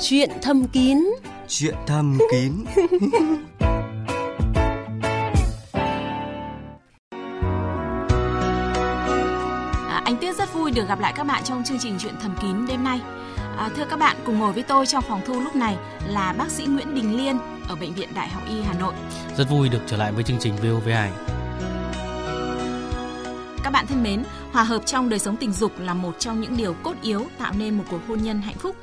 Chuyện thâm kín Chuyện thâm kín À, anh Tuyết rất vui được gặp lại các bạn trong chương trình Chuyện thầm kín đêm nay. À, thưa các bạn, cùng ngồi với tôi trong phòng thu lúc này là bác sĩ Nguyễn Đình Liên ở Bệnh viện Đại học Y Hà Nội. Rất vui được trở lại với chương trình VOV2. Các bạn thân mến, hòa hợp trong đời sống tình dục là một trong những điều cốt yếu tạo nên một cuộc hôn nhân hạnh phúc.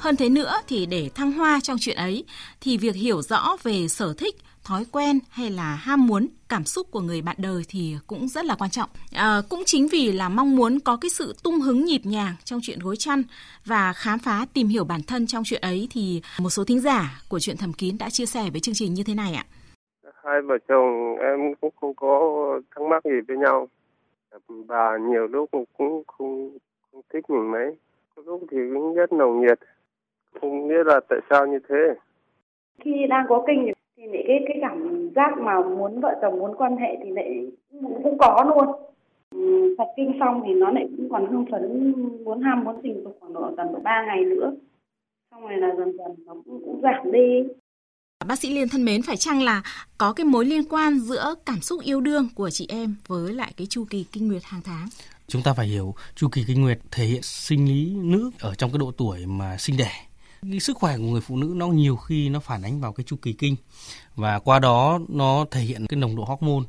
Hơn thế nữa thì để thăng hoa trong chuyện ấy thì việc hiểu rõ về sở thích, thói quen hay là ham muốn, cảm xúc của người bạn đời thì cũng rất là quan trọng. À, cũng chính vì là mong muốn có cái sự tung hứng nhịp nhàng trong chuyện gối chăn và khám phá tìm hiểu bản thân trong chuyện ấy thì một số thính giả của chuyện thầm kín đã chia sẻ với chương trình như thế này ạ. Hai vợ chồng em cũng không có thắc mắc gì với nhau. Bà nhiều lúc cũng không, không, thích mình mấy. Có lúc thì cũng rất nồng nhiệt. Không biết là tại sao như thế. khi đang có kinh thì lại cái cái cảm giác mà muốn vợ chồng muốn quan hệ thì lại cũng, cũng có luôn ừ, Phật kinh xong thì nó lại cũng còn hưng phấn muốn ham muốn tình dục khoảng độ tầm độ 3 ngày nữa xong rồi là dần dần nó cũng, cũng giảm đi Bác sĩ Liên thân mến, phải chăng là có cái mối liên quan giữa cảm xúc yêu đương của chị em với lại cái chu kỳ kinh nguyệt hàng tháng? Chúng ta phải hiểu chu kỳ kinh nguyệt thể hiện sinh lý nữ ở trong cái độ tuổi mà sinh đẻ. Cái sức khỏe của người phụ nữ nó nhiều khi nó phản ánh vào cái chu kỳ kinh và qua đó nó thể hiện cái nồng độ hormone.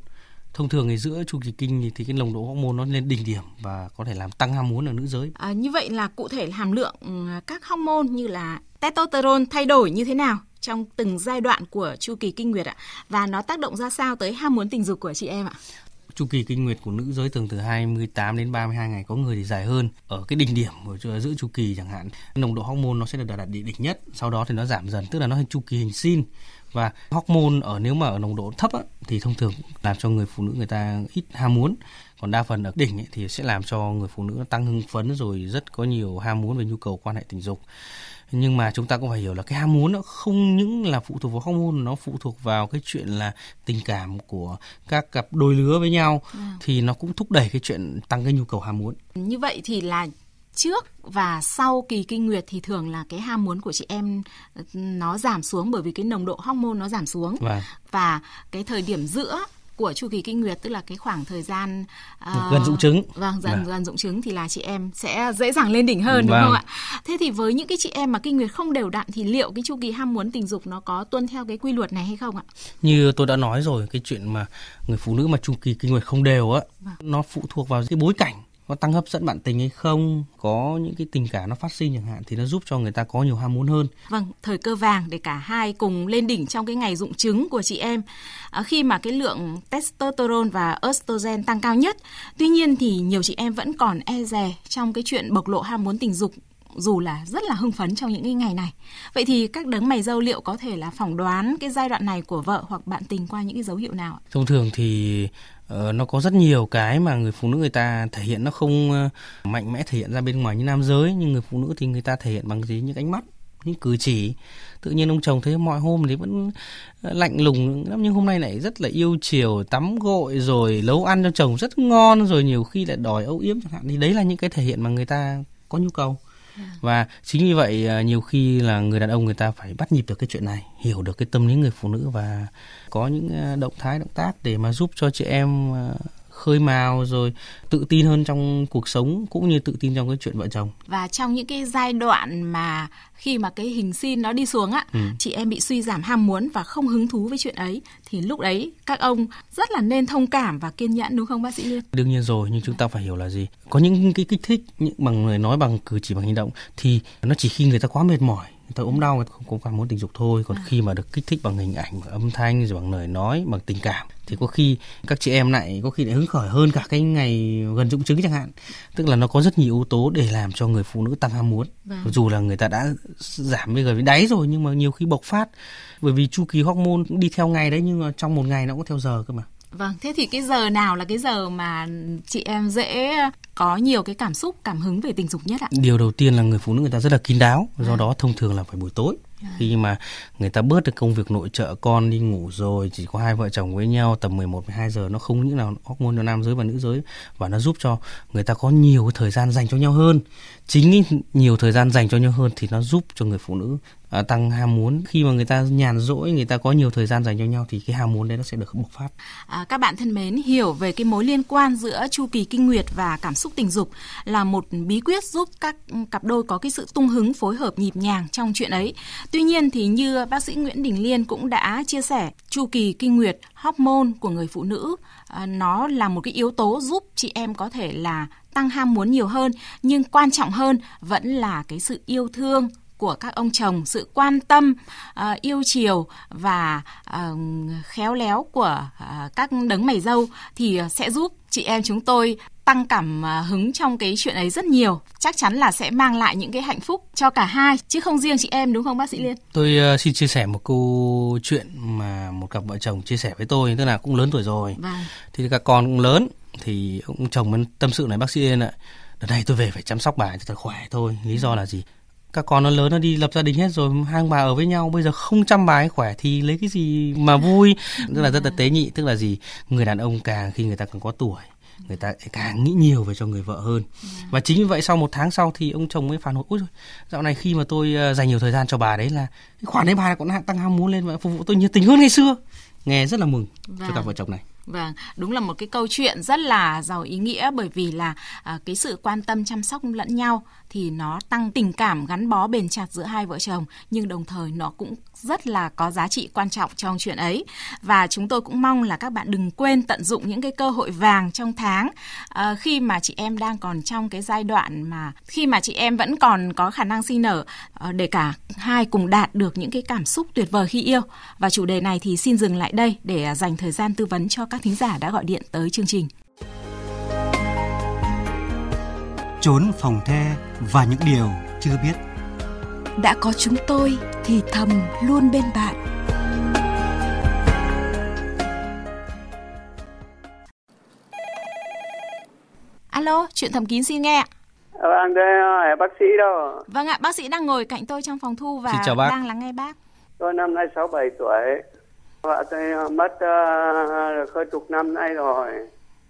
Thông thường thì giữa chu kỳ kinh thì, thì cái nồng độ hormone nó lên đỉnh điểm và có thể làm tăng ham muốn ở nữ giới. À, như vậy là cụ thể hàm lượng ừ, các hormone như là testosterone thay đổi như thế nào trong từng giai đoạn của chu kỳ kinh nguyệt ạ và nó tác động ra sao tới ham muốn tình dục của chị em ạ? Chu kỳ kinh nguyệt của nữ giới thường từ 28 đến 32 ngày có người thì dài hơn. Ở cái đỉnh điểm của giữa chu kỳ chẳng hạn nồng độ hormone nó sẽ được đạt đỉnh nhất sau đó thì nó giảm dần tức là nó hình chu kỳ hình sin. Và hormone ở nếu mà ở nồng độ thấp á, thì thông thường làm cho người phụ nữ người ta ít ham muốn. Còn đa phần ở đỉnh ấy, thì sẽ làm cho người phụ nữ tăng hưng phấn rồi rất có nhiều ham muốn về nhu cầu quan hệ tình dục nhưng mà chúng ta cũng phải hiểu là cái ham muốn nó không những là phụ thuộc vào hormone nó phụ thuộc vào cái chuyện là tình cảm của các cặp đôi lứa với nhau À. thì nó cũng thúc đẩy cái chuyện tăng cái nhu cầu ham muốn. Như vậy thì là trước và sau kỳ kinh nguyệt thì thường là cái ham muốn của chị em ừ, nó giảm xuống bởi vì cái nồng độ hormone nó giảm xuống. Và và cái thời điểm giữa của chu kỳ kinh nguyệt tức là cái khoảng thời gian ờ, gần dụng trứng Vâng, dần Vâng. dần dụng trứng thì là chị em sẽ dễ dàng lên đỉnh hơn đúng Vâng. không ạ? Thế thì với những cái chị em mà kinh nguyệt không đều đặn thì liệu cái chu kỳ ham muốn tình dục nó có tuân theo cái quy luật này hay không ạ? như tôi đã nói rồi cái chuyện mà người phụ nữ mà chu kỳ kinh nguyệt không đều á Vâng. nó phụ thuộc vào cái bối cảnh có tăng hấp dẫn bạn tình hay không có những cái tình cảm nó phát sinh chẳng hạn thì nó giúp cho người ta có nhiều ham muốn hơn Vâng, thời cơ vàng để cả hai cùng lên đỉnh trong cái ngày dụng trứng của chị em. À, khi mà cái lượng testosterone và estrogen tăng cao nhất. Tuy nhiên thì nhiều chị em vẫn còn e dè trong cái chuyện bộc lộ ham muốn tình dục dù là rất là hưng phấn trong những cái ngày này. Vậy thì các đấng mày dâu liệu có thể là phỏng đoán cái giai đoạn này của vợ hoặc bạn tình qua những cái dấu hiệu nào thông thường thì uh, nó có rất nhiều cái mà người phụ nữ người ta thể hiện nó không uh, mạnh mẽ thể hiện ra bên ngoài như nam giới nhưng người phụ nữ thì người ta thể hiện bằng gì? Những ánh mắt những cử chỉ. Tự nhiên ông chồng thấy mọi hôm thì vẫn ờ, lạnh lùng lắm nhưng hôm nay lại rất là yêu chiều tắm gội rồi nấu ăn cho chồng rất ngon rồi nhiều khi lại đòi âu yếm chẳng hạn. Thì đấy là những cái thể hiện mà người ta có nhu cầu và chính vì vậy à, nhiều khi là người đàn ông người ta phải bắt nhịp được cái chuyện này, hiểu được cái tâm lý người phụ nữ và có những à, động thái, động tác để mà giúp cho chị em à, khơi mào rồi tự tin hơn trong cuộc sống cũng như tự tin trong cái chuyện vợ chồng Và trong những cái giai đoạn mà khi mà cái hình sin nó đi xuống á, Ừ. chị em bị suy giảm ham muốn và không hứng thú với chuyện ấy thì lúc đấy các ông rất là nên thông cảm và kiên nhẫn đúng không bác sĩ Liên? đương nhiên rồi nhưng chúng ta phải hiểu là gì có những cái kích thích những bằng lời nói bằng cử chỉ bằng hành động thì nó chỉ khi người ta quá mệt mỏi ta ốm đau có cảm muốn tình dục thôi. Còn khi mà được kích thích bằng hình ảnh bằng âm thanh rồi bằng lời nói bằng tình cảm thì có khi các chị em lại có khi lại hứng khởi hơn cả cái ngày gần dụng trứng chẳng hạn. Tức là nó có rất nhiều yếu tố để làm cho người phụ nữ tăng ham muốn. Vâng. dù là người ta đã giảm bây giờ đến đáy rồi nhưng mà nhiều khi bộc phát. Bởi vì chu kỳ hormone cũng đi theo ngày đấy nhưng mà trong một ngày nó cũng theo giờ cơ mà Vâng, thế thì cái giờ nào là cái giờ mà chị em dễ có nhiều cái cảm xúc, cảm hứng về tình dục nhất ạ? điều đầu tiên là người phụ nữ người ta rất là kín đáo do đó thông thường là phải buổi tối. Khi mà người ta bớt được công việc nội trợ con đi ngủ rồi chỉ có hai vợ chồng với nhau tầm 11 12 giờ nó không những là hormone cho nam giới và nữ giới và nó giúp cho người ta có nhiều cái thời gian dành cho nhau hơn chính nhiều thời gian dành cho nhau hơn thì nó giúp cho người phụ nữ à, tăng ham muốn. Khi mà người ta nhàn rỗi người ta có nhiều thời gian dành cho nhau thì cái ham muốn đấy nó sẽ được bộc phát. À, các bạn thân mến hiểu về cái mối liên quan giữa chu kỳ kinh nguyệt và cảm xúc tình dục là một bí quyết giúp các cặp đôi có cái sự tung hứng phối hợp nhịp nhàng trong chuyện ấy. Tuy nhiên thì như bác sĩ Nguyễn Đình Liên cũng đã chia sẻ chu kỳ kinh nguyệt hormone của người phụ nữ à, nó là một cái yếu tố giúp chị em có thể là tăng ham muốn nhiều hơn. Nhưng quan trọng hơn vẫn là cái sự yêu thương của các ông chồng sự quan tâm uh, yêu chiều và uh, khéo léo của uh, các đấng mày dâu thì sẽ giúp chị em chúng tôi tăng cảm hứng trong cái chuyện ấy rất nhiều. Chắc chắn là sẽ mang lại những cái hạnh phúc cho cả hai chứ không riêng chị em đúng không bác sĩ liên? Tôi uh, xin chia sẻ một câu chuyện mà một cặp vợ chồng chia sẻ với tôi tức là cũng lớn tuổi rồi. Vâng. thì các con cũng lớn thì ông chồng mới tâm sự này bác sĩ liên ạ. Đợt này tôi về phải chăm sóc bà cho thật khỏe thôi. Lý do là gì? Các con nó lớn nó đi lập gia đình hết rồi hai ông bà ở với nhau bây giờ không chăm bà ấy khỏe thì lấy cái gì mà vui? Tức là rất là tế nhị tức là gì? Người đàn ông càng khi người ta càng có tuổi người ta càng nghĩ nhiều về cho người vợ hơn. Và chính vì vậy sau một tháng sau thì ông chồng mới phản hồi ôi dạo này khi mà tôi ờ, dành nhiều thời gian cho bà đấy là cái khoản đấy bà cũng tăng ham muốn lên và phục vụ tôi nhiệt tình hơn ngày xưa. Nghe rất là mừng vâng. cho cặp vợ chồng này. Vâng, đúng là một cái câu chuyện rất là giàu ý nghĩa bởi vì là à, cái sự quan tâm chăm sóc lẫn nhau thì nó tăng tình cảm gắn bó bền chặt giữa hai vợ chồng nhưng đồng thời nó cũng rất là có giá trị quan trọng trong chuyện ấy và chúng tôi cũng mong là các bạn đừng quên tận dụng những cái cơ hội vàng trong tháng à, khi mà chị em đang còn trong cái giai đoạn mà khi mà chị em vẫn còn có khả năng sinh nở à, để cả hai cùng đạt được những cái cảm xúc tuyệt vời khi yêu và chủ đề này thì xin dừng lại đây để à, dành thời gian tư vấn cho các thính giả đã gọi điện tới chương trình. Trốn phòng the và những điều chưa biết. Đã có chúng tôi thì thầm luôn bên bạn. Alo, chuyện thầm kín xin nghe Vâng, đây bác sĩ đâu. Vâng ạ, bác sĩ đang ngồi cạnh tôi trong phòng thu và đang lắng nghe bác. Tôi năm nay 67 tuổi. Vợ tôi mất uh, hơn chục năm nay rồi.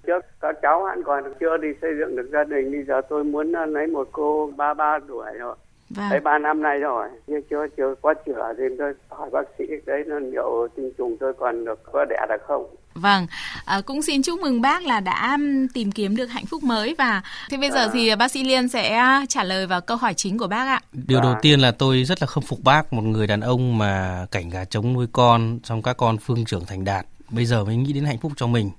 Trước các cháu hẳn còn chưa đi xây dựng được gia đình. Bây giờ tôi muốn uh, lấy một cô ba ba tuổi rồi. Vâng. Đấy ba năm nay rồi, nhưng chưa chưa có chữa thì tôi hỏi bác sĩ đấy là liệu tinh trùng tôi còn được có đẻ được không? Vâng, à, cũng xin chúc mừng bác là đã tìm kiếm được hạnh phúc mới và thế bây à. giờ thì bác sĩ Liên sẽ trả lời vào câu hỏi chính của bác ạ. Điều à. đầu tiên là tôi rất là khâm phục bác, một người đàn ông mà cảnh gà trống nuôi con, xong các con phương trưởng thành đạt, bây giờ mới nghĩ đến hạnh phúc cho mình.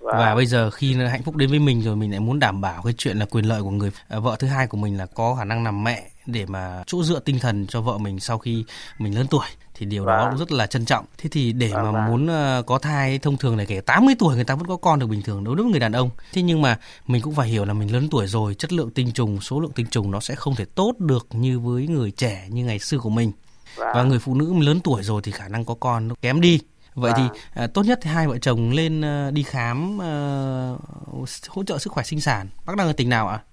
Và, và bây giờ khi hạnh phúc đến với mình rồi mình lại muốn đảm bảo cái chuyện là quyền lợi của người à, vợ thứ hai của mình là có khả năng làm mẹ để mà chỗ dựa tinh thần cho vợ mình sau khi mình lớn tuổi thì điều đó cũng rất là trân trọng. Thế thì để mà muốn uh, có thai thông thường này kể 80 tuổi người ta vẫn có con được bình thường đối với người đàn ông. Thế nhưng mà mình cũng phải hiểu là mình lớn tuổi rồi, chất lượng tinh trùng, số lượng tinh trùng nó sẽ không thể tốt được như với người trẻ như ngày xưa của mình. Và người phụ nữ lớn tuổi rồi thì khả năng có con nó kém đi. Vậy thì à, tốt nhất thì hai vợ chồng lên uh, đi khám uh, hỗ trợ sức khỏe sinh sản. Bác đang ở tỉnh nào ạ? tôi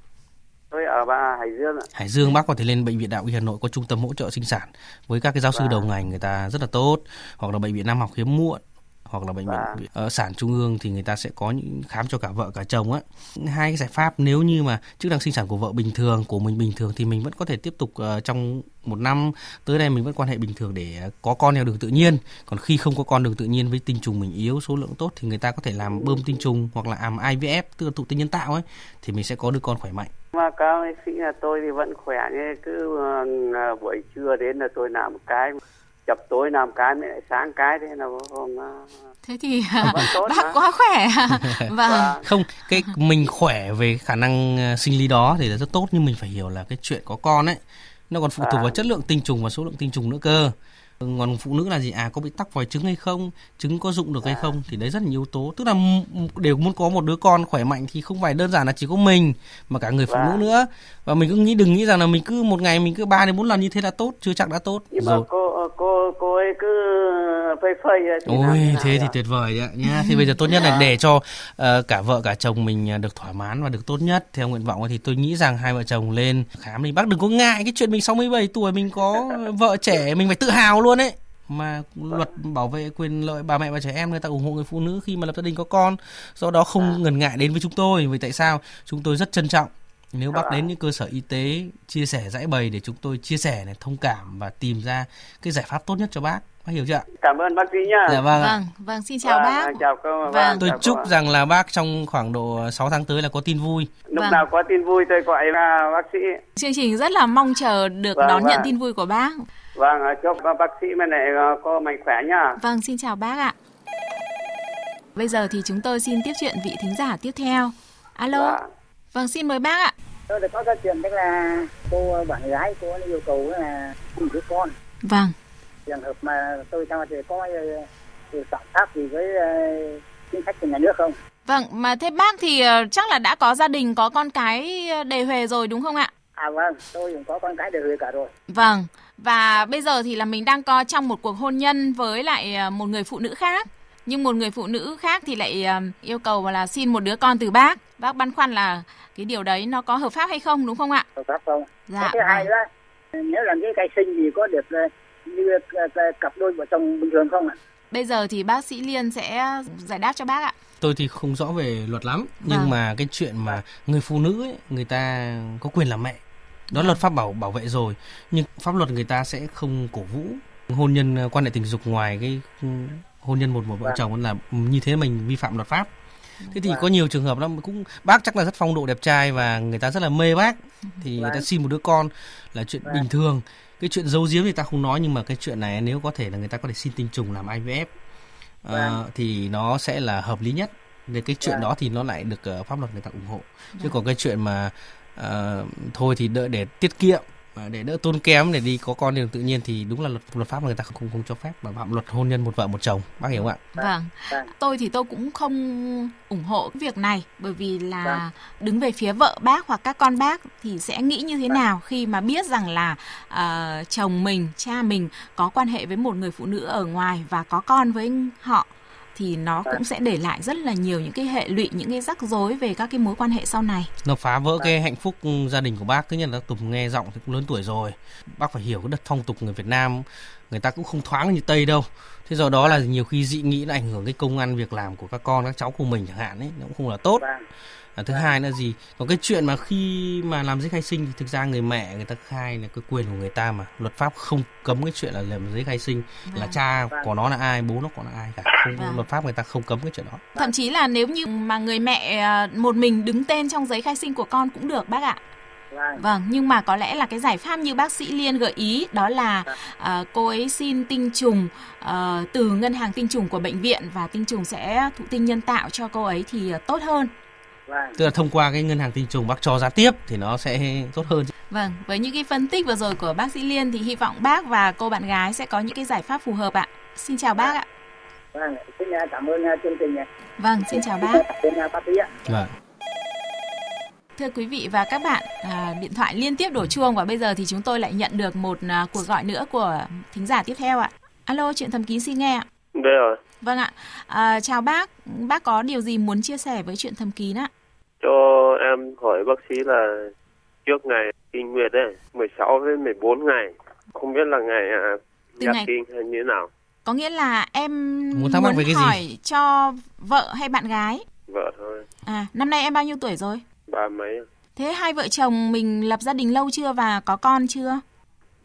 bà Hải Dương ạ. Hải Dương bác có thể lên bệnh viện Đại học y Hà Nội có trung tâm hỗ trợ sinh sản với các cái giáo sư vâng. đầu ngành người ta rất là tốt hoặc là bệnh viện Nam học hiếm muộn hoặc là bệnh viện ở ờ, sản trung ương thì người ta sẽ có những khám cho cả vợ cả chồng á. Hai cái giải pháp nếu như mà chức năng sinh sản của vợ bình thường của mình bình thường thì mình vẫn có thể tiếp tục uh, trong một năm tới đây mình vẫn quan hệ bình thường để có con theo đường tự nhiên. Còn khi không có con đường tự nhiên với tinh trùng mình yếu số lượng tốt thì người ta có thể làm bơm tinh trùng hoặc là làm IVF tức là thụ tinh nhân tạo ấy thì mình sẽ có đứa con khỏe mạnh. Mà các bác sĩ là tôi thì vẫn khỏe như cứ uh, buổi trưa đến là tôi làm một cái chập tối làm cái mới lại sáng cái thế là không thế thì bác quá khỏe vâng. vâng không cái mình khỏe về khả năng ờ, sinh lý đó thì là rất tốt nhưng mình phải hiểu là cái chuyện có con ấy nó còn phụ thuộc vào vâng. chất lượng tinh trùng và số lượng tinh trùng nữa cơ còn phụ nữ là gì? À có bị tắc vòi trứng hay không? Trứng có dụng được hay không? Thì đấy rất là nhiều yếu tố. Tức là đều muốn có một đứa con khỏe mạnh thì không phải đơn giản là chỉ có mình mà cả người phụ nữ nữa. Và mình cứ nghĩ đừng nghĩ rằng là mình cứ một ngày mình cứ ba đến bốn lần như thế là tốt chưa chắc đã tốt. Nhưng rồi. mà cô cô cô ấy cứ phơi phơi thì ôi thế thì tuyệt vời ạ nhá. Thì bây giờ tốt nhất là để cho uh, cả vợ cả chồng mình được thỏa mãn và được tốt nhất. Theo nguyện vọng thì tôi nghĩ rằng hai vợ chồng lên khám đi. Bác đừng có ngại cái chuyện mình 67 tuổi mình có vợ trẻ mình phải tự hào luôn ấy. Mà luật bảo vệ quyền lợi bà mẹ và trẻ em người ta ủng hộ người phụ nữ khi mà lập gia đình có con. Do đó không à. ngần ngại đến với chúng tôi. Vì tại sao? Chúng tôi rất trân trọng. Nếu bác đến những cơ sở y tế chia sẻ giải bày để chúng tôi chia sẻ này thông cảm và tìm ra cái giải pháp tốt nhất cho bác. Bác hiểu chưa cảm ơn bác sĩ nhá dạ vâng vâng vâng xin chào vâng, bác. chào cô vâng. vâng. Tôi chúc rằng là bác trong khoảng độ 6 tháng tới là có tin vui. Lúc vâng. nào có tin vui tôi gọi là bác sĩ. Chương trình rất là mong chờ được vâng, đón vâng. nhận tin vui của bác vâng chúc bác sĩ mà lại có mạnh khỏe nhá vâng xin chào bác ạ bây giờ thì chúng tôi xin tiếp chuyện vị thính giả tiếp theo alo vâng. Vâng, xin mời bác ạ. Tôi có cái chuyện tức là cô bạn gái cô yêu cầu là sinh đứa con. Vâng. Trường hợp mà tôi cho thì có sự phạm pháp gì với chính sách của nhà nước không? Vâng, mà thế bác thì chắc là đã có gia đình, có con cái đề huề rồi đúng không ạ? À vâng, tôi cũng có con cái đề huề cả rồi. Vâng, và bây giờ thì là mình đang có trong một cuộc hôn nhân với lại một người phụ nữ khác. Nhưng một người phụ nữ khác thì lại yêu cầu là xin một đứa con từ bác. Bác băn khoăn là cái điều đấy nó có hợp pháp hay không đúng không ạ? Hợp pháp không? Dạ thứ hai nữa nếu là cái cây sinh thì có được ờ, như ờ, ờ, cặp đôi vợ chồng bình thường không ạ? Bây giờ thì bác sĩ liên sẽ giải đáp cho bác ạ. Tôi thì không rõ về luật lắm nhưng vâng. mà cái chuyện mà người phụ nữ ấy, người ta có quyền làm mẹ đó vâng. luật pháp bảo bảo vệ rồi. Nhưng pháp luật người ta sẽ không cổ vũ. Hôn nhân quan hệ tình dục ngoài cái ừ, hôn nhân một một vợ vâng. chồng là như thế mình vi phạm luật pháp. Thế thì có nhiều trường hợp đó cũng bác chắc là rất phong độ đẹp trai và người ta rất là mê bác. Thì người ta xin một đứa con là chuyện bình thường. Cái chuyện giấu giếm thì ta không nói nhưng mà cái chuyện này nếu có thể là người ta có thể xin tinh trùng làm IVF à, thì nó sẽ là hợp lý nhất. Về cái chuyện đó thì nó lại được uh, pháp luật người ta ủng hộ. Chứ còn cái chuyện mà uh, thôi thì đợi để tiết kiệm để đỡ tốn kém để đi có con đường tự nhiên thì đúng là luật, luật pháp mà người ta không không cho phép và phạm luật hôn nhân một vợ một chồng bác hiểu không ạ vâng. vâng tôi thì tôi cũng không ủng hộ việc này bởi vì là vâng. đứng về phía vợ bác hoặc các con bác thì sẽ nghĩ như thế vâng. nào khi mà biết rằng là uh, chồng mình cha mình có quan hệ với một người phụ nữ ở ngoài và có con với họ thì nó cũng sẽ để lại rất là nhiều những cái hệ lụy những cái rắc rối về các cái mối quan hệ sau này. Nó phá vỡ cái hạnh phúc gia đình của bác. Thứ nhất là tùng nghe giọng thì cũng lớn tuổi rồi. Bác phải hiểu cái đất phong tục người Việt Nam người ta cũng không thoáng như Tây đâu. Thế do đó là nhiều khi dị nghĩ nó ảnh hưởng cái công ăn việc làm của các con các cháu của mình chẳng hạn ấy nó cũng không là tốt à, thứ hai là gì? Có cái chuyện mà khi mà làm giấy khai sinh thì thực ra người mẹ người ta khai là cái quyền của người ta mà. Luật pháp không cấm cái chuyện là làm giấy khai sinh. Là vâng. cha của nó là ai bố nó còn là ai cả. Không vâng. luật pháp người ta không cấm cái chuyện đó. Thậm chí là nếu như mà người mẹ à, một mình đứng tên trong giấy khai sinh của con cũng được bác ạ. Vâng. vâng nhưng mà có lẽ là cái giải pháp như bác sĩ liên gợi ý đó là uh, cô ấy xin tinh trùng uh, từ ngân hàng tinh trùng của bệnh viện và tinh trùng sẽ thụ tinh nhân tạo cho cô ấy thì uh, tốt hơn Vâng. Tức là thông qua cái ngân hàng tinh trùng bác cho giá tiếp thì nó sẽ tốt hơn. Vâng, với những cái phân tích vừa rồi của bác sĩ Liên thì hy vọng bác và cô bạn gái sẽ có những cái giải pháp phù hợp ạ. Xin chào bác ạ. Vâng, xin cảm ơn chương trình. Vâng, xin chào bác. Xin bác sĩ ạ. Vâng. Thưa quý vị và các bạn, à, điện thoại liên tiếp đổ chuông và bây giờ thì chúng tôi lại nhận được một à, cuộc gọi nữa của thính giả tiếp theo ạ. Alo, chuyện thầm kín xin nghe ạ. Đây rồi. Vâng ạ. À, chào bác, bác có điều gì muốn chia sẻ với chuyện thầm kín ạ? Cho em hỏi bác sĩ là trước ngày kinh nguyệt ấy 16 với 14 ngày. Không biết là ngày à, nhạc ngày... kinh hay như thế nào. Có nghĩa là em muốn, thắc mắc về cái hỏi gì? cho vợ hay bạn gái? Vợ thôi. À năm nay em bao nhiêu tuổi rồi? Ba mấy. Thế hai vợ chồng mình lập gia đình lâu chưa và có con chưa?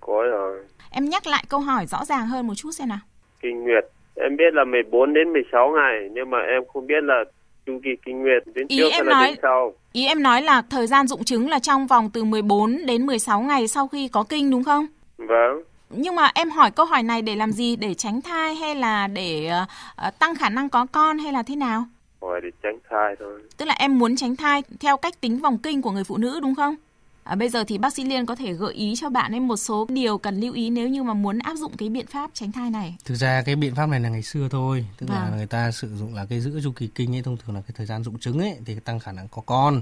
Có rồi. Em nhắc lại câu hỏi rõ ràng hơn một chút xem nào. Kinh nguyệt. Em biết là 14 đến 16 ngày nhưng mà em không biết là chu kỳ kinh nguyệt đến ý trước em nói, đến sau. Ý em nói là thời gian dụng trứng là trong vòng từ 14 đến 16 ngày sau khi có kinh đúng không? Vâng. Nhưng mà em hỏi câu hỏi này để làm gì? Để tránh thai hay là để uh, tăng khả năng có con hay là thế nào? Hỏi để tránh thai thôi. Tức là em muốn tránh thai theo cách tính vòng kinh của người phụ nữ đúng không? À, bây giờ thì bác sĩ Liên có thể gợi ý cho bạn ấy một số điều cần lưu ý nếu như mà muốn áp dụng cái biện pháp tránh thai này. Thực ra cái biện pháp này là ngày xưa thôi, tức vâng. là người ta sử dụng là cái giữ chu kỳ kinh ấy thông thường là cái thời gian dụng trứng ấy thì tăng khả năng có con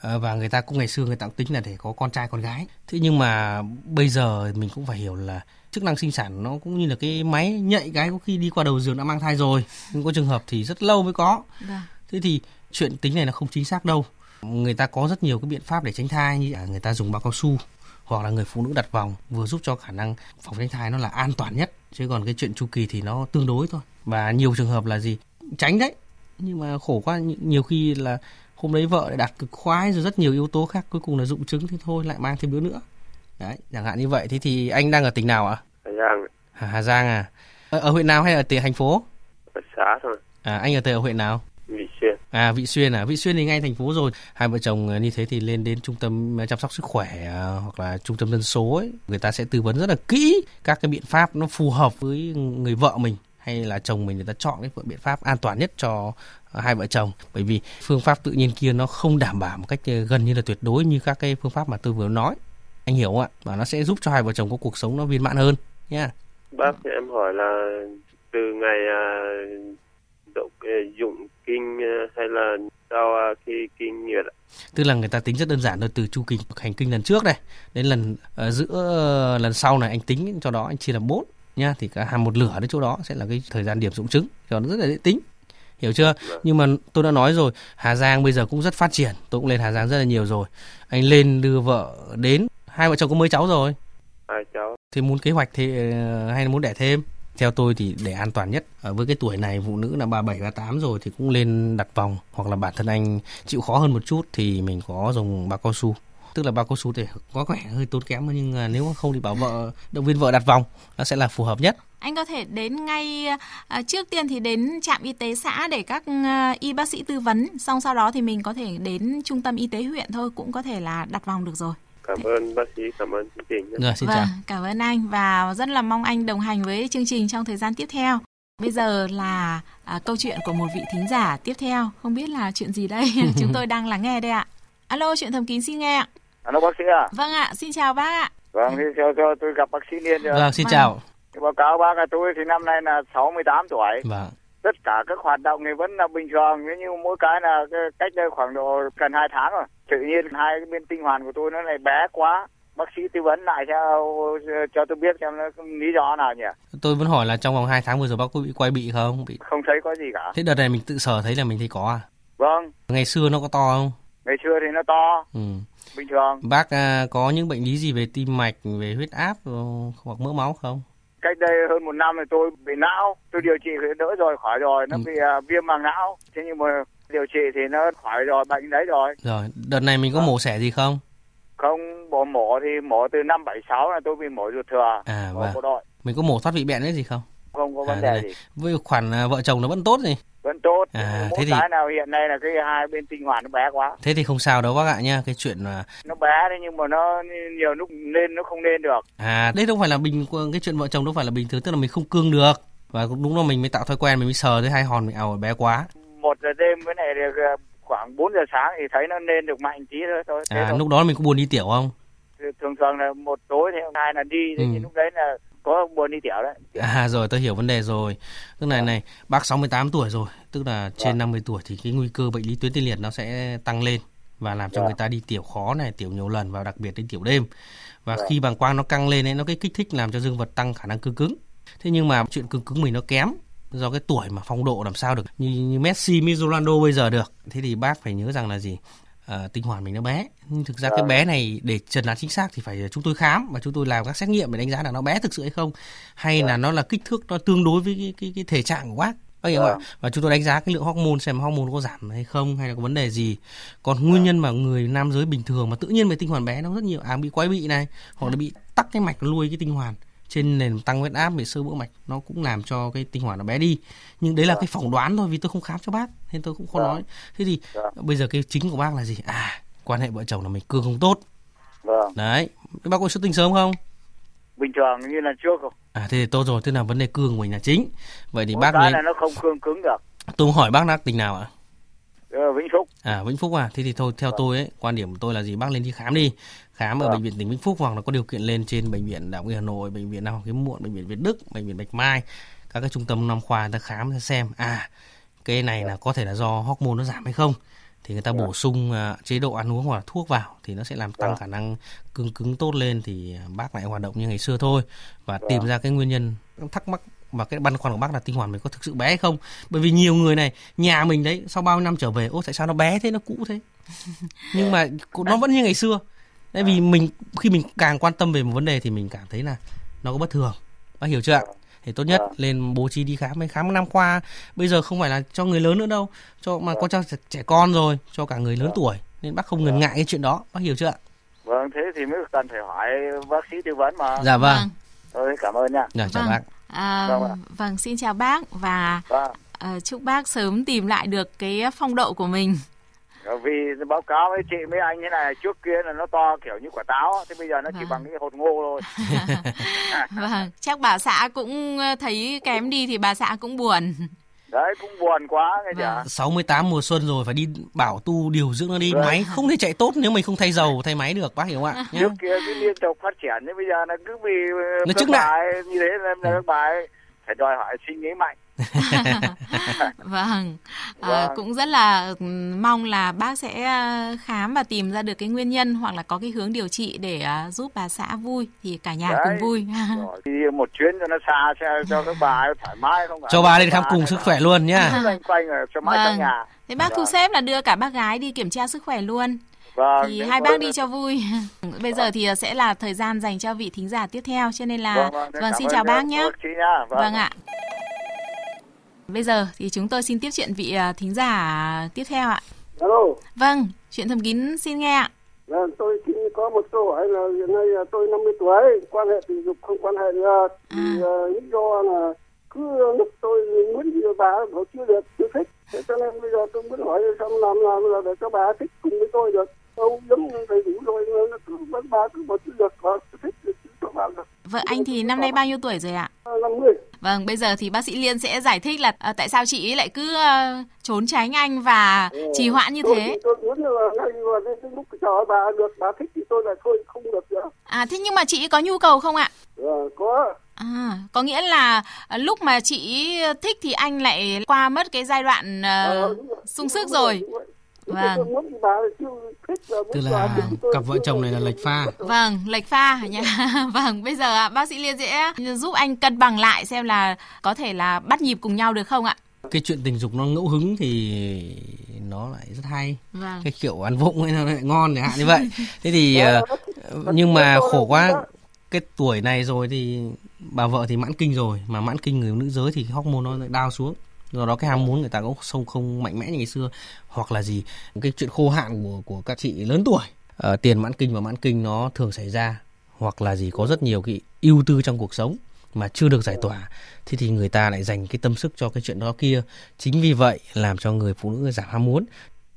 à, và người ta cũng ngày xưa người ta cũng tính là để có con trai con gái. Thế nhưng mà bây giờ mình cũng phải hiểu là chức năng sinh sản nó cũng như là cái máy nhạy cái có khi đi qua đầu giường đã mang thai rồi nhưng có trường hợp thì rất lâu mới có Vâng. thế thì chuyện tính này là không chính xác đâu người ta có rất nhiều cái biện pháp để tránh thai như là người ta dùng bao cao su hoặc là người phụ nữ đặt vòng vừa giúp cho khả năng phòng tránh thai nó là an toàn nhất. Chứ còn cái chuyện chu kỳ thì nó tương đối thôi. Và nhiều trường hợp là gì? Tránh đấy. Nhưng mà khổ quá nhiều- khi là hôm đấy vợ lại đặt cực khoái rồi rất nhiều yếu tố khác cuối cùng là dụng chứng thì thôi lại mang thêm đứa nữa. Đấy chẳng hạn như vậy. Thế thì anh đang ở tỉnh nào ạ? Hà Giang, Hà, Hà Giang à? Ở, ở huyện nào hay ở tỉnh thành phố? Ở xã thôi, à anh ở tại ở huyện nào. À Vị Xuyên à, Vị Xuyên thì ngay thành phố rồi. Hai vợ chồng à, như thế thì lên đến trung tâm à, chăm sóc sức khỏe à, hoặc là trung tâm dân số ấy, người ta sẽ tư vấn rất là kỹ các cái biện pháp nó phù hợp với người vợ mình hay là chồng mình. Người ta chọn cái biện pháp an toàn nhất cho hai vợ chồng. Bởi vì phương pháp tự nhiên kia nó không đảm bảo một cách à, gần như là tuyệt đối như các cái phương pháp mà tôi vừa nói. Anh hiểu không ạ? Và nó sẽ giúp cho hai vợ chồng có cuộc sống nó viên mãn hơn nha. Bác thì em hỏi là từ ngày à, dụng kinh à, hay là sau à, khi kinh nguyệt tức là người ta tính rất đơn giản thôi từ chu kỳ hành kinh lần trước này đến lần ờ, giữa ờ, lần sau này anh tính cho đó anh chia làm 4 nha thì cả hàm một lửa đến chỗ đó sẽ là cái thời gian điểm dụng chứng cho nó rất là dễ tính hiểu chưa? Nhưng mà tôi đã nói rồi Hà Giang bây giờ cũng rất phát triển tôi cũng lên Hà Giang rất là nhiều rồi. Anh lên đưa vợ đến hai vợ chồng có mấy cháu rồi? Hai cháu. thì muốn kế hoạch thì ờ, hay là muốn đẻ thêm theo tôi thì để an toàn nhất ở với cái tuổi này phụ nữ là 37 38 rồi thì cũng lên đặt vòng hoặc là bản thân anh chịu khó hơn một chút thì mình có dùng bao cao su tức là bao cao su thì có vẻ hơi tốn kém nhưng nếu không thì bảo vợ động viên vợ đặt vòng nó sẽ là phù hợp nhất Anh có thể đến ngay ờ, trước tiên thì đến trạm y tế xã để các ờ, y bác sĩ tư vấn, xong sau đó thì mình có thể đến trung tâm y tế huyện thôi cũng có thể là đặt vòng được rồi. Cảm ơn bác sĩ, cảm ơn chương trình. rồi xin chào Vâng, cảm ơn anh và rất là mong anh đồng hành với chương trình trong thời gian tiếp theo. Bây giờ là à, câu chuyện của một vị thính giả tiếp theo, không biết là chuyện gì đây, chúng tôi đang lắng nghe đây ạ. Alo, chuyện thầm kín xin nghe ạ. Alo bác sĩ à? Vâng ạ, xin chào bác ạ. Vâng, thì cho, cho tôi gặp bác sĩ Liên rồi. vâng xin Vâng. chào báo cáo bác là tôi thì năm nay là 68 tuổi. vâng Tất cả các hoạt động thì vẫn là bình thường. Nhưng mỗi cái là cách đây khoảng độ gần 2 tháng rồi. Tự nhiên hai cái bên tinh hoàn của tôi nó lại bé quá. Bác sĩ tư vấn lại cho cho tôi biết xem nó lý do nào nhỉ? tôi vẫn hỏi là trong vòng 2 tháng vừa rồi bác có bị quay bị không bị Không thấy có gì cả. thế đợt này mình tự sở thấy là mình thấy có à Vâng, ngày xưa nó có to không ngày xưa thì nó to, ừ. bình thường. bác à, có những bệnh lý gì về tim mạch về huyết áp ờ, hoặc mỡ máu không Cách đây hơn một năm thì tôi bị não, tôi điều trị thì đỡ rồi, khỏi rồi, nó Ừ. bị à, viêm màng não. Thế nhưng mà điều trị thì nó khỏi rồi, bệnh đấy rồi. Rồi, đợt này mình có mổ xẻ gì không? Không, bộ mổ thì mổ từ năm 76 là tôi bị mổ ruột thừa. À, mổ vâng. đội. Mình có mổ thoát vị bẹn cái gì không? Không có À, vấn đây đề này. gì. Với khoản à, vợ chồng nó vẫn tốt gì? Vẫn tốt. À, Mỗi thế thì- cái nào hiện nay là cái hai bên tinh hoàn nó bé quá. Thế thì không sao đâu bác ạ nha. Cái chuyện mà Nó bé đấy nhưng mà nó nhiều lúc lên nó không lên được. à đây không phải là bình cái chuyện vợ chồng đâu phải là bình thường tức là mình không cương được và cũng đúng là mình mới tạo thói quen mình mới sờ thấy hai hòn mình ảo bé quá. Một giờ đêm với này thì ờ, khoảng 4 giờ sáng thì thấy nó lên được mạnh tí thôi. thôi. À thôi. lúc đó mình có buồn đi tiểu không? Thường thường là một tối thì hai là đi. Ừ. thì lúc đấy là có buồn đi tiểu đấy. À rồi tôi hiểu vấn đề rồi. Tức này này, bác 68 tuổi rồi, tức là trên Vâng. 50 tuổi thì cái nguy cơ bệnh lý tuyến tiền liệt nó sẽ tăng lên và làm cho Vâng. người ta đi tiểu khó này, tiểu nhiều lần và đặc biệt đến tiểu đêm. Và Vâng. khi bàng quang nó căng lên ấy nó cái kích thích làm cho dương vật tăng khả năng cương cứng. Thế nhưng mà chuyện cương cứng mình nó kém do cái tuổi mà phong độ làm sao được như, như Messi, như Ronaldo bây giờ được. Thế thì bác phải nhớ rằng là gì? À, tinh hoàn mình nó bé. Nhưng thực ra cái Vâng. bé này để chẩn đoán chính xác thì phải chúng tôi khám và chúng tôi làm các xét nghiệm để đánh giá là nó bé thực sự hay không hay là nó là kích thước nó tương đối với cái cái, cái thể trạng của bác. Bác hiểu không ạ? Và chúng tôi đánh giá cái lượng hormone xem hormone có giảm hay không hay là có vấn đề gì. Còn nguyên nhân mà người nam giới bình thường mà tự nhiên về tinh hoàn bé nó rất nhiều à bị quái bị này hoặc là bị tắc cái mạch nuôi cái tinh hoàn trên nền tăng huyết áp bị sơ vữa mạch nó cũng làm cho cái tinh hoàn nó bé đi nhưng đấy là cái phỏng đoán thôi vì tôi không khám cho bác nên tôi cũng không Vâng. nói thế thì Vâng. bây giờ cái chính của bác là gì à quan hệ vợ chồng là mình cương không tốt Vâng. đấy Thế bác có xuất tinh sớm không Bình thường như lần trước không. à thế thì tốt rồi tức là vấn đề cương của mình là chính vậy thì Mỗi bác lên là nó không cương cứng được. tôi hỏi bác là tỉnh nào ạ Ờ, Vĩnh Phúc. À Vĩnh Phúc à, thế thì thôi theo tôi ấy, quan điểm của tôi là gì? Bác lên đi khám đi. Khám ở Vâng. bệnh viện tỉnh Vĩnh Phúc hoặc là có điều kiện lên trên bệnh viện Đại học Y Hà Nội, bệnh viện Đại học Hiếm muộn, bệnh viện Việt Đức, bệnh viện Bạch Mai, các cái trung tâm nam khoa người ta khám người ta xem. À cái này là có thể là do hormone nó giảm hay không. thì người ta bổ sung uh, chế độ ăn uống hoặc là thuốc vào thì nó sẽ làm tăng khả năng cương cứng tốt lên thì bác lại hoạt động như ngày xưa thôi. Và tìm ra cái nguyên nhân thắc mắc và cái băn khoăn của bác là tinh hoàn mình có thực sự bé hay không? Bởi vì nhiều người này nhà mình đấy sau bao nhiêu năm trở về ô tại sao nó bé thế nó cũ thế? Nhưng mà nó vẫn như ngày xưa. Tại vì mình khi mình càng quan tâm về một vấn đề thì mình cảm thấy là nó có bất thường. Bác hiểu chưa ạ? Thì tốt nhất lên bố trí đi khám khám năm khoa bây giờ không phải là cho người lớn nữa đâu cho mà có cho trẻ con rồi cho cả người lớn tuổi. Nên bác không ngần ngại cái chuyện đó. Bác hiểu chưa ạ? Vâng thế thì mới cần phải hỏi bác sĩ tư vấn mà. Dạ vâng. Tôi cảm ơn nha. Dạ chào Vâng. bác À, Vâng ạ. vâng, xin chào bác và vâng ờ, chúc bác sớm tìm lại được cái phong độ của mình. vì báo cáo với chị mấy anh thế này trước kia là nó to kiểu như quả táo thế bây giờ nó chỉ Vâng. bằng cái hột ngô thôi Vâng, chắc bà xã cũng ờ, thấy kém đi thì bà xã cũng buồn. Đấy cũng buồn quá nghe Vâng. chưa 68 mùa xuân rồi phải đi bảo tu điều dưỡng nó đi Vâng. máy không thể chạy tốt nếu mình không thay dầu thay máy được bác hiểu không ạ nhá. trước kia cái liên tục phát triển thế bây giờ là cứ ờ, Nó chức nặng. bài như thế là các bài phải đòi hỏi suy nghĩ mạnh Vâng, à, Vâng. cũng rất là ừm, mong là bác sẽ ờ, khám và tìm ra được cái nguyên nhân hoặc là có cái hướng điều trị để ờ, giúp bà xã vui thì cả nhà Đấy. cùng vui. rồi đi một chuyến cho nó xa cho, cho các bà thoải mái không phải cho bà lên khám cùng sức khỏe luôn nhá quanh ở cho mãi Vâng. trong nhà Thế bác thu xếp là đưa cả bác gái đi kiểm tra sức khỏe luôn. Vâng thì hai bác đi cho vui. Bây giờ thì sẽ là thời gian dành cho vị thính giả tiếp theo cho nên là vâng, vâng, vâng, xin chào bác nhé. sĩ nhá Vâng ạ. Bây giờ thì chúng tôi xin tiếp chuyện vị à, thính giả tiếp theo ạ. Alo, Vâng, chuyện thầm kín xin nghe ạ. vâng, tôi xin có một câu hỏi là hiện nay là tôi 50 tuổi, quan hệ tình dục không quan hệ được. Thì À. lý do là cứ lúc tôi muốn gì bà bảo chưa được, chưa thích. Thế cho nên bây giờ tôi muốn hỏi xong làm làm là để cho bà thích cùng với tôi được. Đâu giống như đầy đủ rồi, mà cứ vẫn bà cứ bảo chưa được, bà chưa thích thì chưa cho bà được. Vợ anh thì năm nay bao nhiêu tuổi rồi ạ? À, 50. Vâng, bây giờ thì bác sĩ Liên sẽ giải thích là à, tại sao chị ấy lại cứ à, trốn tránh anh và trì hoãn như tôi, thế. Tôi muốn là ngay vào đến lúc chờ bà được, bà thích thì tôi lại thôi không được nữa. À thế nhưng mà chị có nhu cầu không ạ? Ờ, có. À, có nghĩa là à, lúc mà chị thích thì anh lại qua mất cái giai đoạn à, Ờ, đúng đúng sức rồi, đúng rồi. Vâng. Tức là cặp vợ chồng này là lệch pha Vâng, lệch pha hả nhá. vâng, bây giờ ạ, bác sĩ Liên sẽ giúp anh cân bằng lại xem là có thể là bắt nhịp cùng nhau được không ạ? cái chuyện tình dục nó ngẫu hứng thì nó lại rất hay Vâng. cái kiểu ăn vụng ấy nó lại ngon chẳng hạn như vậy thế thì ờ, nhưng mà khổ quá cái tuổi này rồi thì bà vợ thì mãn kinh rồi mà mãn kinh người nữ giới thì hormone nó lại đau xuống do đó cái ham muốn người ta cũng không không mạnh mẽ như ngày xưa. Hoặc là gì cái chuyện khô hạn của của các chị lớn tuổi. À, tiền mãn kinh và mãn kinh nó thường xảy ra. Hoặc là gì có rất nhiều cái ưu tư trong cuộc sống mà chưa được giải tỏa. Thì thì người ta lại dành cái tâm sức cho cái chuyện đó kia. Chính vì vậy làm cho người phụ nữ giảm ham muốn.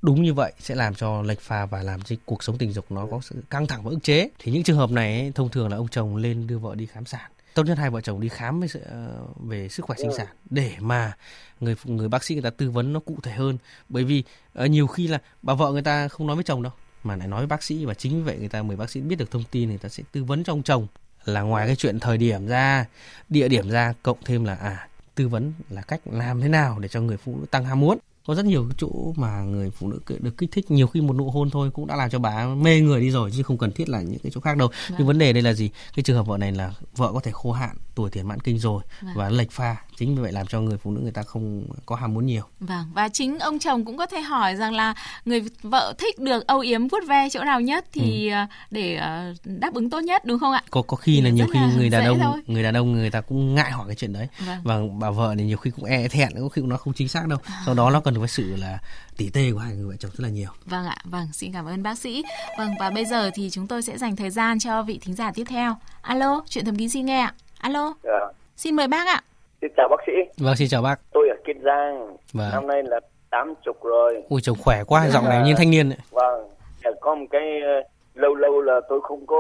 Đúng như vậy sẽ làm cho lệch pha và làm cho cuộc sống tình dục nó có sự căng thẳng và ức chế. Thì những trường hợp này ấy, thông thường là ông chồng lên đưa vợ đi khám sản tốt nhất hai vợ chồng đi khám về, ờ, về sức khỏe sinh sản để mà người người bác sĩ người ta tư vấn nó cụ thể hơn. Bởi vì ờ, nhiều khi là bà vợ người ta không nói với chồng đâu mà lại nói với bác sĩ. Và chính vì vậy người ta mời bác sĩ biết được thông tin người ta sẽ tư vấn cho ông chồng. Là ngoài cái chuyện thời điểm ra địa điểm ra cộng thêm là à tư vấn là cách làm thế nào để cho người phụ nữ tăng ham muốn có rất nhiều chỗ mà người phụ nữ được kích thích nhiều khi một nụ hôn thôi cũng đã làm cho bà mê người đi rồi chứ không cần thiết là những cái chỗ khác đâu. Nhưng vấn đề đây là gì? Cái trường hợp vợ này là vợ có thể khô hạn tuổi tiền mãn kinh rồi và lệch pha. Chính vì vậy làm cho người phụ nữ người ta không có ham muốn nhiều. Vâng, và chính ông chồng cũng có thể hỏi rằng là người vợ thích được âu yếm vuốt ve chỗ nào nhất thì ờ, để ờ, đáp ứng tốt nhất đúng không ạ? có có khi Thì là nhiều khi là người đàn ông thôi. người đàn ông người ta cũng ngại hỏi cái chuyện đấy. Vâng. và bà vợ thì nhiều khi cũng e thẹn có khi cũng nó không chính xác đâu. Sau đó nó cần phải sự là tỉ tê của hai người vợ chồng rất là nhiều Vâng ạ, vâng, xin cảm ơn bác sĩ. Vâng, và bây giờ thì chúng tôi sẽ dành thời gian cho vị thính giả tiếp theo. Alo, chuyện thầm kín xin nghe ạ. Alo, Dạ. xin mời bác ạ. Xin chào bác sĩ, vâng xin chào bác tôi ở Kiên Giang, Vâng. năm nay là 80 rồi. ui chồng khỏe quá giọng này như thanh niên ấy. Vâng, Dạ, có một cái ờ, lâu lâu là tôi không có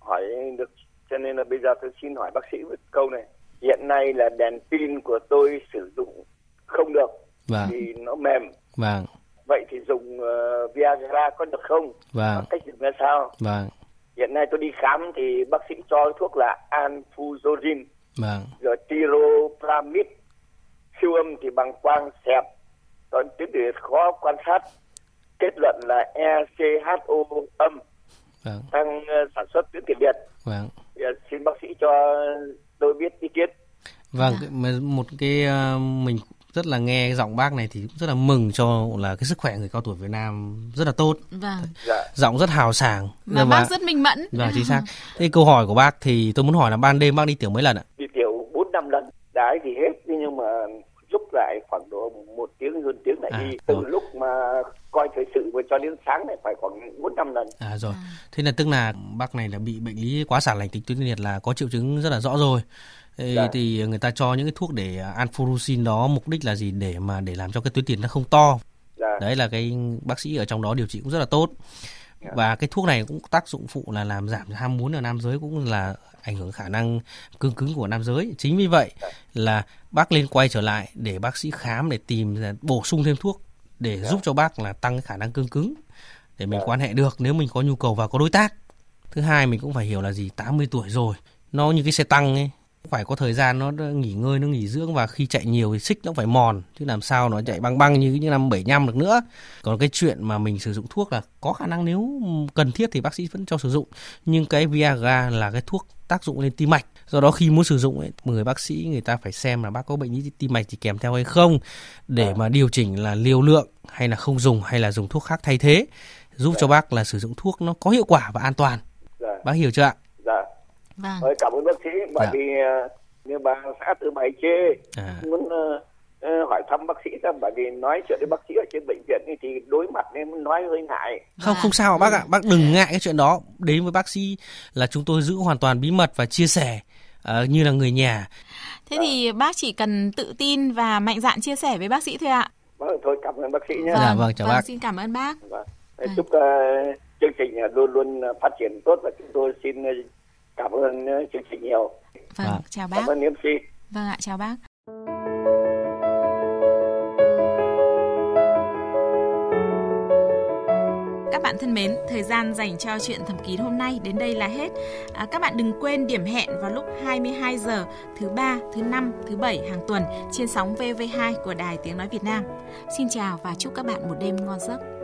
hỏi được, cho nên là bây giờ tôi xin hỏi bác sĩ một câu này. Hiện nay là đèn pin của tôi sử dụng không được vâng vì nó mềm. vâng Vậy thì dùng ờ, Viagra có được không? vâng Cách dùng ra sao? vâng Hiện nay tôi đi khám thì bác sĩ cho thuốc là Anfuzorin, vâng rồi Tiropramid, siêu âm thì bằng quang xẹp, còn tuyến địa khó quan sát. kết luận là ECHO âm vâng. tăng sản xuất tuyến tiền liệt. Vâng. Xin bác sĩ cho tôi biết ý kiến. Vâng, một cái mình rất là nghe giọng bác này thì rất là mừng cho là cái sức khỏe người cao tuổi Việt Nam rất là tốt. Vâng. Dạ. Giọng rất hào sảng. Và bác rất minh mẫn. Vâng, chính xác. Thế câu hỏi của bác thì tôi muốn hỏi là ban đêm bác đi tiểu mấy lần ạ? Đi tiểu 4 năm lần. Đái thì hết nhưng mà lúc lại khoảng độ một tiếng hơn tiếng lại à, đi từ rồi. lúc mà coi thời sự và cho đến sáng này phải khoảng bốn năm lần. À rồi. Thế là tức là bác này là bị bệnh lý quá sản lành tính tuyến liệt là có triệu chứng rất là rõ rồi. Dạ. thì người ta cho những cái thuốc để à, anforusin đó mục đích là gì để mà để làm cho cái tuyến tiền nó không to dạ. đấy là cái bác sĩ ở trong đó điều trị cũng rất là tốt dạ. và cái thuốc này cũng tác dụng phụ là làm giảm ham muốn ở nam giới cũng là ảnh hưởng khả năng cương cứng của nam giới chính vì vậy dạ. là bác lên quay trở lại để bác sĩ khám để tìm bổ sung thêm thuốc để dạ. giúp cho bác là tăng cái khả năng cương cứng để mình dạ. quan hệ được nếu mình có nhu cầu và có đối tác thứ hai mình cũng phải hiểu là gì 80 tuổi rồi nó như cái xe tăng ấy phải có thời gian nó nghỉ ngơi nó nghỉ dưỡng và khi chạy nhiều thì xích nó phải mòn chứ làm sao nó chạy băng băng như những năm 75 được nữa. Còn cái chuyện mà mình sử dụng thuốc là có khả năng nếu cần thiết thì bác sĩ vẫn cho sử dụng. Nhưng cái Viagra là cái thuốc tác dụng lên tim mạch. Do đó khi muốn sử dụng ấy, người bác sĩ người ta phải xem là bác có bệnh lý tim mạch thì kèm theo hay không để mà điều chỉnh là liều lượng hay là không dùng hay là dùng thuốc khác thay thế giúp cho bác là sử dụng thuốc nó có hiệu quả và an toàn. Bác hiểu chưa ạ Vâng. Rồi cảm ơn bác sĩ bởi dạ. vì uh, như bà xã từ bài chê à. muốn uh, uh, hỏi thăm bác sĩ ra bởi vì nói chuyện với bác sĩ ở trên bệnh viện thì đối mặt nên nói hơi ngại. Không không sao bác ạ, bác đừng ngại cái chuyện đó. Đến với bác sĩ là chúng tôi giữ hoàn toàn bí mật và chia sẻ uh, như là người nhà. Thế à. thì bác chỉ cần tự tin và mạnh dạn chia sẻ với bác sĩ thôi ạ. Vâng, thôi cảm ơn bác sĩ nhé. Vâng, dạ, vâng chào vâng, bác. Xin cảm ơn bác. Vâng. Chúc uh, chương trình luôn luôn phát triển tốt và chúng tôi xin cảm ơn ờ, chương trình nhiều vâng à. chào bác cảm ơn MC vâng ạ chào bác Các bạn thân mến, thời gian dành cho chuyện thầm kín hôm nay đến đây là hết. À, các bạn đừng quên điểm hẹn vào lúc 22 giờ thứ ba, thứ năm, thứ bảy hàng tuần trên sóng VV2 của Đài Tiếng nói Việt Nam. Xin chào và chúc các bạn một đêm ngon giấc.